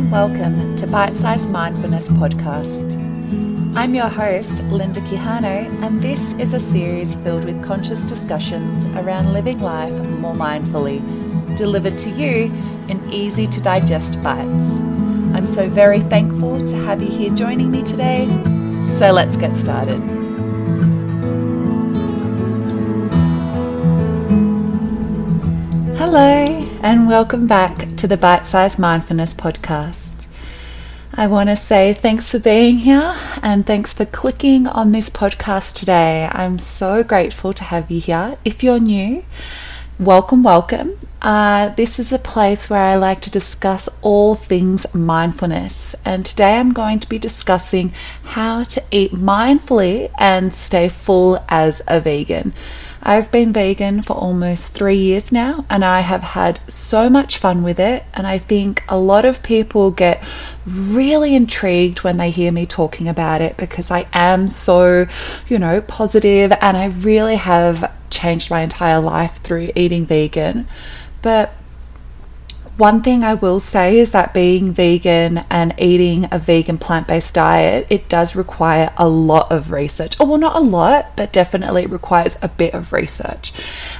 and welcome to Bite Size Mindfulness Podcast. I'm your host, Linda Quijano, and this is a series filled with conscious discussions around living life more mindfully, delivered to you in easy to digest bites. I'm so very thankful to have you here joining me today, so let's get started. Hello, and welcome back to the Bite Size Mindfulness Podcast. I want to say thanks for being here and thanks for clicking on this podcast today. I'm so grateful to have you here. If you're new, welcome, welcome. Uh, this is a place where I like to discuss all things mindfulness, and today I'm going to be discussing how to eat mindfully and stay full as a vegan. I've been vegan for almost three years now, and I have had so much fun with it. And I think a lot of people get really intrigued when they hear me talking about it because I am so, you know, positive and I really have changed my entire life through eating vegan. But one thing I will say is that being vegan and eating a vegan plant based diet, it does require a lot of research. Oh, well, not a lot, but definitely it requires a bit of research.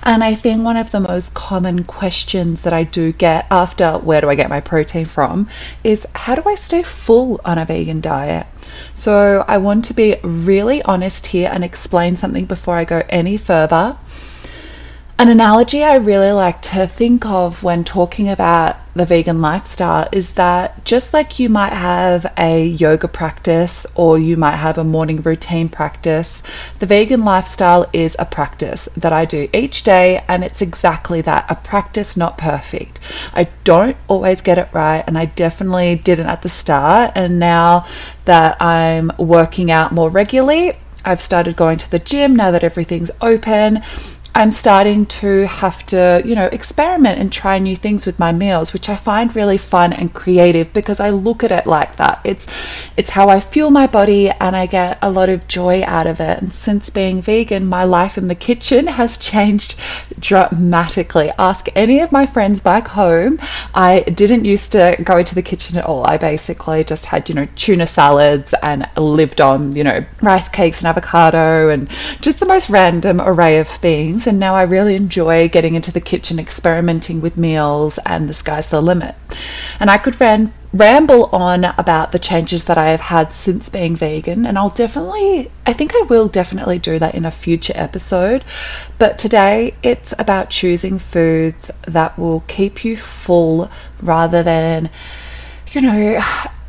And I think one of the most common questions that I do get after where do I get my protein from is how do I stay full on a vegan diet? So I want to be really honest here and explain something before I go any further. An analogy I really like to think of when talking about the vegan lifestyle is that just like you might have a yoga practice or you might have a morning routine practice, the vegan lifestyle is a practice that I do each day, and it's exactly that a practice, not perfect. I don't always get it right, and I definitely didn't at the start. And now that I'm working out more regularly, I've started going to the gym now that everything's open. I'm starting to have to, you know, experiment and try new things with my meals, which I find really fun and creative because I look at it like that. It's it's how I fuel my body and I get a lot of joy out of it. And since being vegan, my life in the kitchen has changed dramatically. Ask any of my friends back home. I didn't used to go into the kitchen at all. I basically just had, you know, tuna salads and lived on, you know, rice cakes and avocado and just the most random array of things things. And now I really enjoy getting into the kitchen, experimenting with meals, and the sky's the limit. And I could ran, ramble on about the changes that I have had since being vegan. And I'll definitely, I think I will definitely do that in a future episode. But today it's about choosing foods that will keep you full rather than, you know,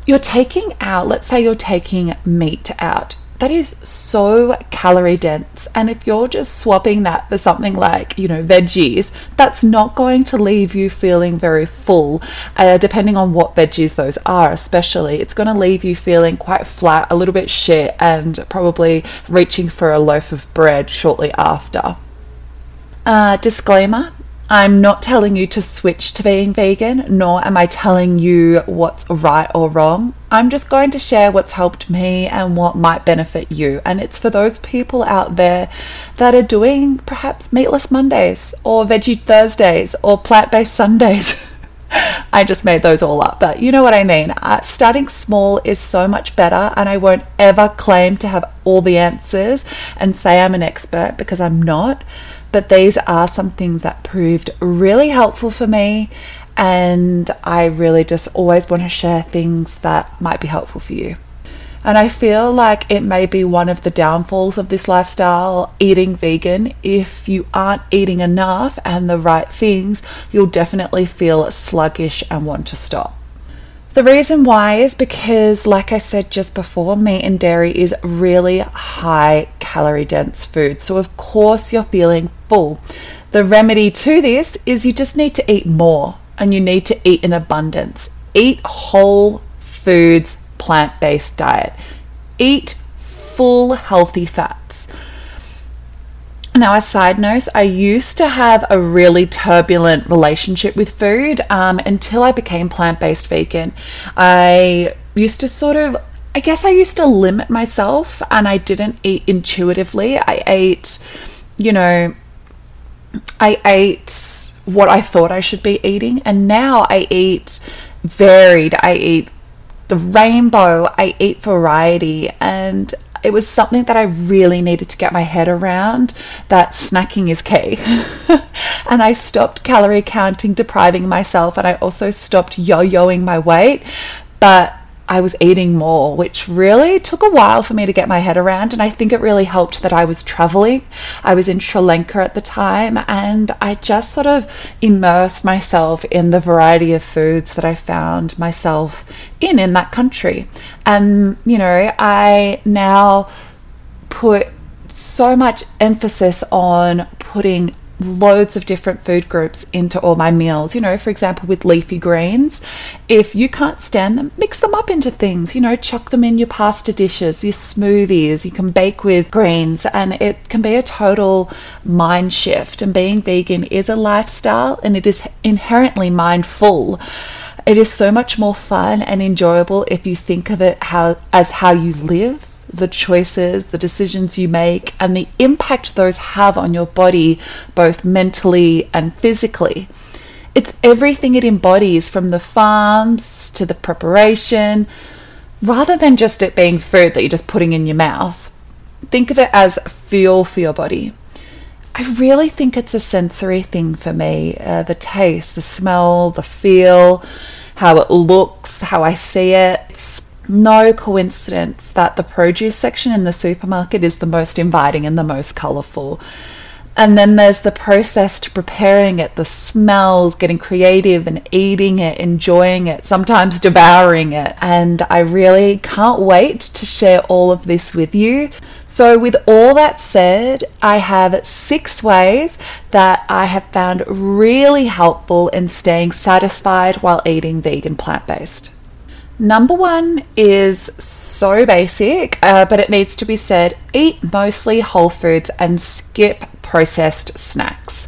you're taking out, let's say you're taking meat out that is so calorie dense. And if you're just swapping that for something like, you know, veggies, that's not going to leave you feeling very full, uh, depending on what veggies those are, especially. It's going to leave you feeling quite flat, a little bit shit, and probably reaching for a loaf of bread shortly after. Uh, disclaimer I'm not telling you to switch to being vegan, nor am I telling you what's right or wrong. I'm just going to share what's helped me and what might benefit you. And it's for those people out there that are doing perhaps meatless Mondays or veggie Thursdays or plant based Sundays. I just made those all up, but you know what I mean. Uh, starting small is so much better, and I won't ever claim to have all the answers and say I'm an expert because I'm not but these are some things that proved really helpful for me. And I really just always want to share things that might be helpful for you. And I feel like it may be one of the downfalls of this lifestyle, eating vegan. If you aren't eating enough and the right things, you'll definitely feel sluggish and want to stop. The reason why is because, like I said just before, meat and dairy is really high calorie dense food. So, of course, you're feeling full. The remedy to this is you just need to eat more and you need to eat in abundance. Eat whole foods, plant based diet. Eat full, healthy fats. Now, a side note, I used to have a really turbulent relationship with food um, until I became plant based vegan. I used to sort of, I guess I used to limit myself and I didn't eat intuitively. I ate, you know, I ate what I thought I should be eating, and now I eat varied. I eat the rainbow. I eat variety. And it was something that I really needed to get my head around that snacking is key. and I stopped calorie counting, depriving myself, and I also stopped yo yoing my weight. But I was eating more, which really took a while for me to get my head around. And I think it really helped that I was traveling. I was in Sri Lanka at the time, and I just sort of immersed myself in the variety of foods that I found myself in in that country. And, you know, I now put so much emphasis on putting loads of different food groups into all my meals. You know, for example, with leafy greens, if you can't stand them, mix them up into things. You know, chuck them in your pasta dishes, your smoothies. You can bake with greens, and it can be a total mind shift. And being vegan is a lifestyle and it is inherently mindful. It is so much more fun and enjoyable if you think of it how as how you live the choices, the decisions you make, and the impact those have on your body, both mentally and physically. It's everything it embodies from the farms to the preparation, rather than just it being food that you're just putting in your mouth. Think of it as fuel for your body. I really think it's a sensory thing for me uh, the taste, the smell, the feel, how it looks, how I see it. It's no coincidence that the produce section in the supermarket is the most inviting and the most colourful. And then there's the process to preparing it, the smells, getting creative and eating it, enjoying it, sometimes devouring it. And I really can't wait to share all of this with you. So, with all that said, I have six ways that I have found really helpful in staying satisfied while eating vegan plant based. Number one is so basic, uh, but it needs to be said eat mostly whole foods and skip processed snacks.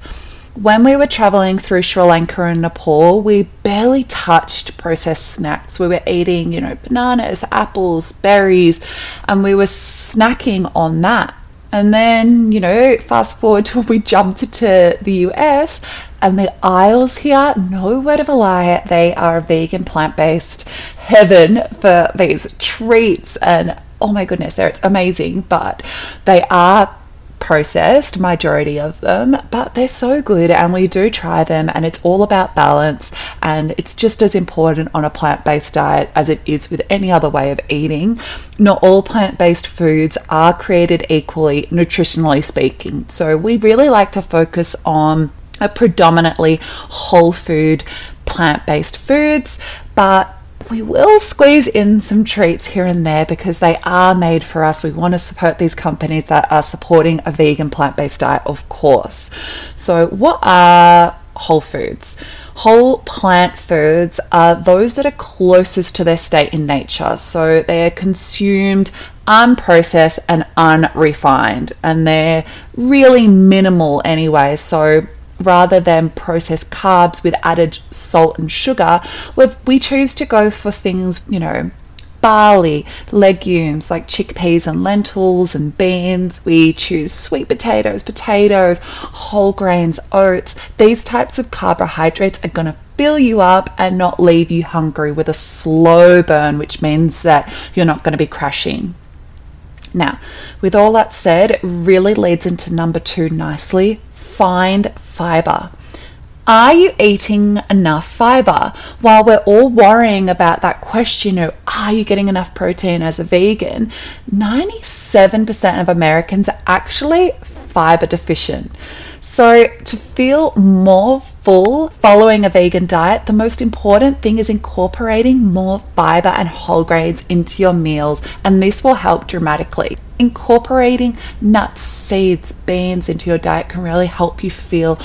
When we were traveling through Sri Lanka and Nepal, we barely touched processed snacks. We were eating, you know, bananas, apples, berries, and we were snacking on that. And then, you know, fast forward till we jumped to the US and the aisles here, no word of a lie, they are vegan plant based heaven for these treats. And oh my goodness, it's amazing, but they are processed, majority of them, but they're so good and we do try them and it's all about balance and it's just as important on a plant-based diet as it is with any other way of eating. Not all plant-based foods are created equally nutritionally speaking. So we really like to focus on a predominantly whole food plant-based foods, but we will squeeze in some treats here and there because they are made for us. We want to support these companies that are supporting a vegan plant based diet, of course. So, what are whole foods? Whole plant foods are those that are closest to their state in nature. So, they are consumed unprocessed and unrefined, and they're really minimal anyway. So, rather than processed carbs with added salt and sugar, we choose to go for things, you know, barley, legumes like chickpeas and lentils and beans. We choose sweet potatoes, potatoes, whole grains, oats. These types of carbohydrates are going to fill you up and not leave you hungry with a slow burn, which means that you're not going to be crashing. Now, with all that said, it really leads into number two nicely find fiber. Are you eating enough fiber? While we're all worrying about that question of are you getting enough protein as a vegan, 97% of Americans are actually fiber deficient. So, to feel more full following a vegan diet, the most important thing is incorporating more fiber and whole grains into your meals, and this will help dramatically. Incorporating nuts, seeds, beans into your diet can really help you feel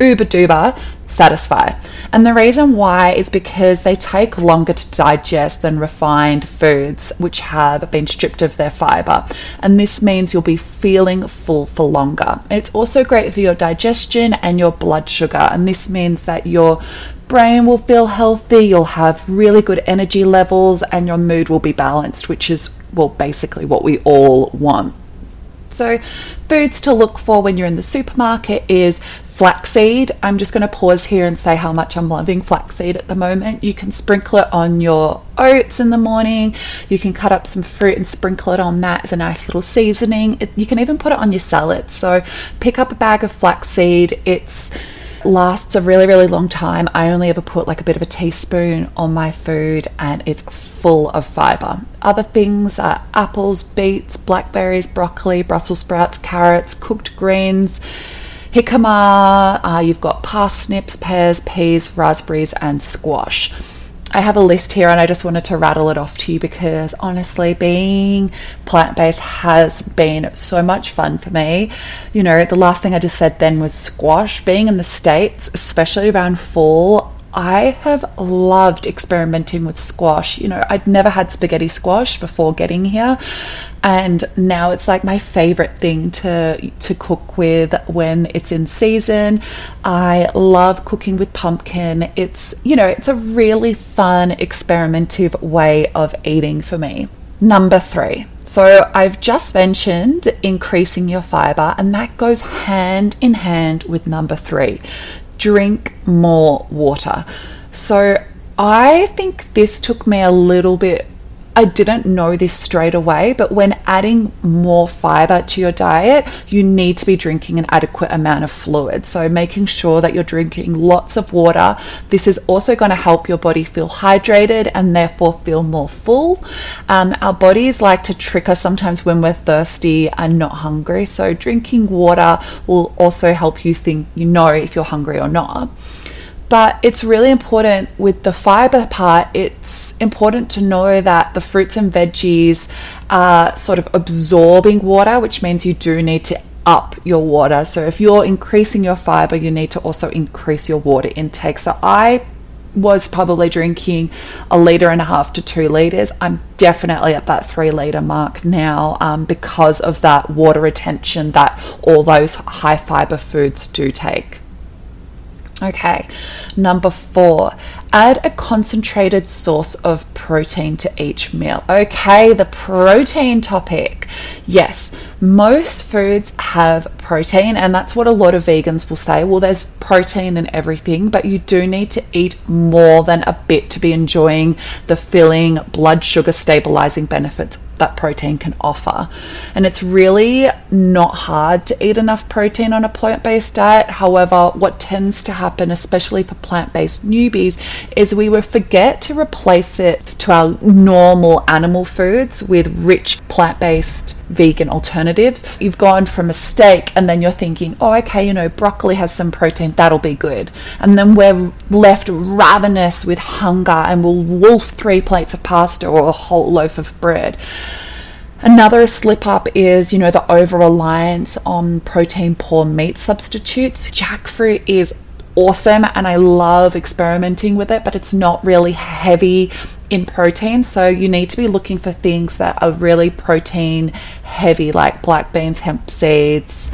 uber duper satisfy. And the reason why is because they take longer to digest than refined foods, which have been stripped of their fiber. And this means you'll be feeling full for longer. It's also great for your digestion and your blood sugar. And this means that your brain will feel healthy, you'll have really good energy levels, and your mood will be balanced, which is, well, basically what we all want. So, foods to look for when you're in the supermarket is flaxseed. I'm just going to pause here and say how much I'm loving flaxseed at the moment. You can sprinkle it on your oats in the morning. You can cut up some fruit and sprinkle it on that as a nice little seasoning. It, you can even put it on your salad. So pick up a bag of flaxseed. It's lasts a really, really long time. I only ever put like a bit of a teaspoon on my food and it's full of fiber. Other things are apples, beets, blackberries, broccoli, Brussels sprouts, carrots, cooked greens jicama, uh, you've got parsnips, pears, peas, raspberries, and squash. I have a list here and I just wanted to rattle it off to you because honestly, being plant based has been so much fun for me. You know, the last thing I just said then was squash. Being in the States, especially around fall, I have loved experimenting with squash. You know, I'd never had spaghetti squash before getting here, and now it's like my favorite thing to to cook with when it's in season. I love cooking with pumpkin. It's, you know, it's a really fun experimentative way of eating for me. Number 3. So, I've just mentioned increasing your fiber, and that goes hand in hand with number three drink more water. So I think this took me a little bit. I didn't know this straight away, but when adding more fiber to your diet, you need to be drinking an adequate amount of fluid. So, making sure that you're drinking lots of water. This is also going to help your body feel hydrated and therefore feel more full. Um, our bodies like to trick us sometimes when we're thirsty and not hungry. So, drinking water will also help you think, you know, if you're hungry or not. But it's really important with the fiber part, it's important to know that the fruits and veggies are sort of absorbing water, which means you do need to up your water. So if you're increasing your fiber, you need to also increase your water intake. So I was probably drinking a liter and a half to two liters. I'm definitely at that three liter mark now um, because of that water retention that all those high fiber foods do take. Okay, number four, add a concentrated source of protein to each meal. Okay, the protein topic. Yes, most foods have protein, and that's what a lot of vegans will say. Well, there's protein in everything, but you do need to eat more than a bit to be enjoying the filling, blood sugar stabilizing benefits that protein can offer. And it's really not hard to eat enough protein on a plant based diet. However, what tends to happen, especially for plant based newbies, is we will forget to replace it to our normal animal foods with rich plant based vegan alternatives. You've gone from a steak and then you're thinking, oh, okay, you know, broccoli has some protein, that'll be good. And then we're left ravenous with hunger and we'll wolf three plates of pasta or a whole loaf of bread. Another slip up is, you know, the over reliance on protein poor meat substitutes. Jackfruit is awesome and I love experimenting with it, but it's not really heavy in protein. So you need to be looking for things that are really protein heavy, like black beans, hemp seeds,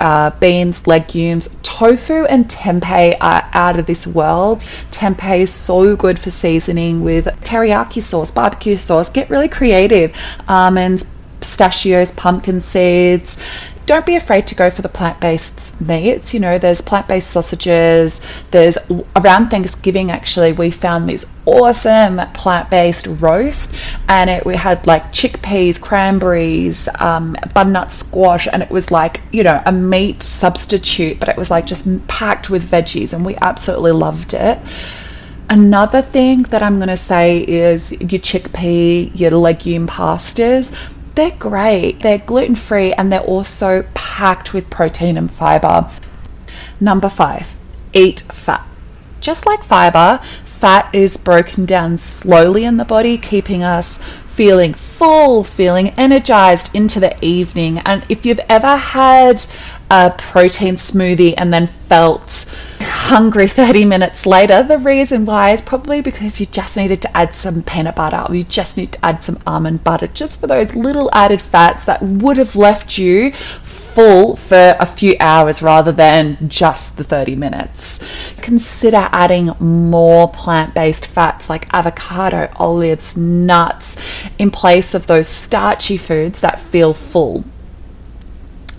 uh, beans, legumes. Tofu and tempeh are out of this world. Tempeh is so good for seasoning with teriyaki sauce, barbecue sauce. Get really creative. Almonds, pistachios, pumpkin seeds don't be afraid to go for the plant-based meats you know there's plant-based sausages there's around thanksgiving actually we found this awesome plant-based roast and it we had like chickpeas cranberries um, butternut squash and it was like you know a meat substitute but it was like just packed with veggies and we absolutely loved it. Another thing that I'm going to say is your chickpea, your legume pastas they're great. They're gluten free and they're also packed with protein and fiber. Number five, eat fat. Just like fiber, fat is broken down slowly in the body, keeping us feeling full, feeling energized into the evening. And if you've ever had a protein smoothie and then felt hungry 30 minutes later, the reason why is probably because you just needed to add some peanut butter or you just need to add some almond butter just for those little added fats that would have left you full for a few hours rather than just the 30 minutes. Consider adding more plant based fats like avocado, olives, nuts in place of those starchy foods that feel full.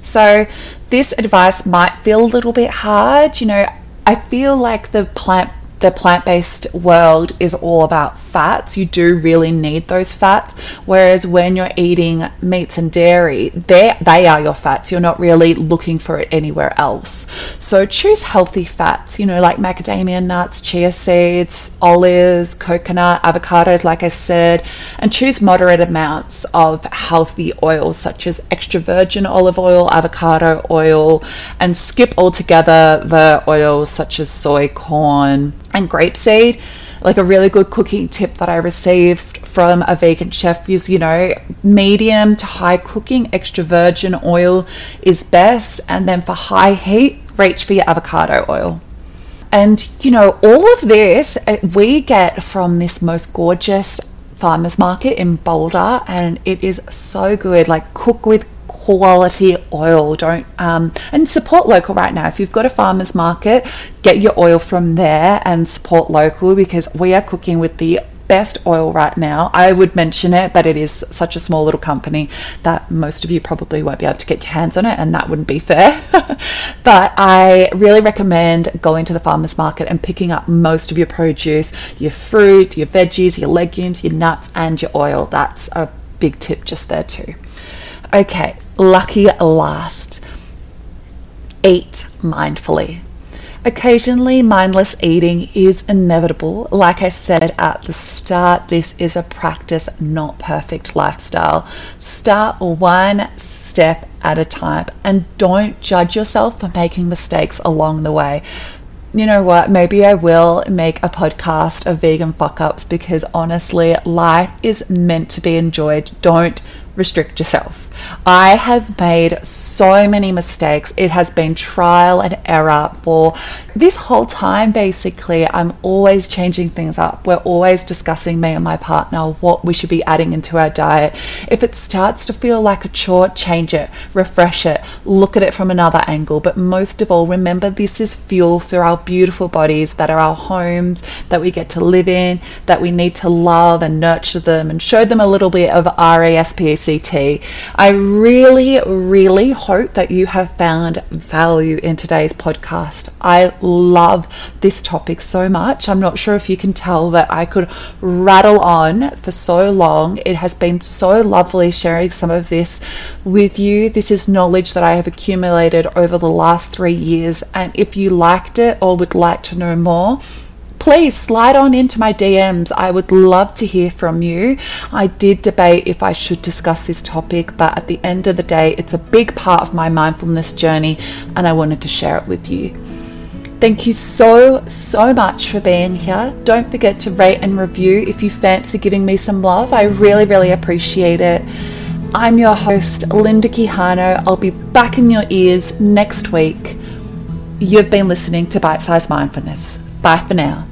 So, this advice might feel a little bit hard. You know, I feel like the plant the plant based world is all about fats. You do really need those fats. Whereas when you're eating meats and dairy, they they are your fats. You're not really looking for it anywhere else. So choose healthy fats, you know, like macadamia nuts, chia seeds, olives, coconut, avocados, like I said, and choose moderate amounts of healthy oils such as extra virgin olive oil, avocado oil, and skip altogether the oils such as soy, corn, and grapeseed. Like a really good cooking tip that I received from a vegan chef is, you know, medium to high cooking, extra virgin oil is best. And then for high heat, reach for your avocado oil. And, you know, all of this eh, we get from this most gorgeous farmers market in Boulder, and it is so good. Like, cook with quality oil. Don't um, and support local right now. If you've got a farmers market, get your oil from there and support local because we are cooking with the best oil right now. I would mention it, but it is such a small little company that most of you probably won't be able to get your hands on it, and that wouldn't be fair. but I really recommend going to the farmers market and picking up most of your produce, your fruit, your veggies, your legumes, your nuts, and your oil. That's a big tip just there, too. Okay, lucky last. Eat mindfully. Occasionally, mindless eating is inevitable. Like I said at the start, this is a practice, not perfect lifestyle. Start one step at a time and don't judge yourself for making mistakes along the way. You know what? Maybe I will make a podcast of vegan fuck ups because honestly, life is meant to be enjoyed. Don't restrict yourself. I have made so many mistakes. It has been trial and error for this whole time, basically. I'm always changing things up. We're always discussing, me and my partner, what we should be adding into our diet. If it starts to feel like a chore, change it, refresh it, look at it from another angle. But most of all, remember this is fuel for our beautiful bodies that are our homes, that we get to live in, that we need to love and nurture them and show them a little bit of R A S P E C T. I really, really hope that you have found value in today's podcast. I love this topic so much. I'm not sure if you can tell that I could rattle on for so long. It has been so lovely sharing some of this with you. This is knowledge that I have accumulated over the last three years. And if you liked it or would like to know more, please slide on into my DMs. I would love to hear from you. I did debate if I should discuss this topic, but at the end of the day, it's a big part of my mindfulness journey and I wanted to share it with you. Thank you so, so much for being here. Don't forget to rate and review if you fancy giving me some love. I really, really appreciate it. I'm your host, Linda Quijano. I'll be back in your ears next week. You've been listening to Bite Size Mindfulness. Bye for now.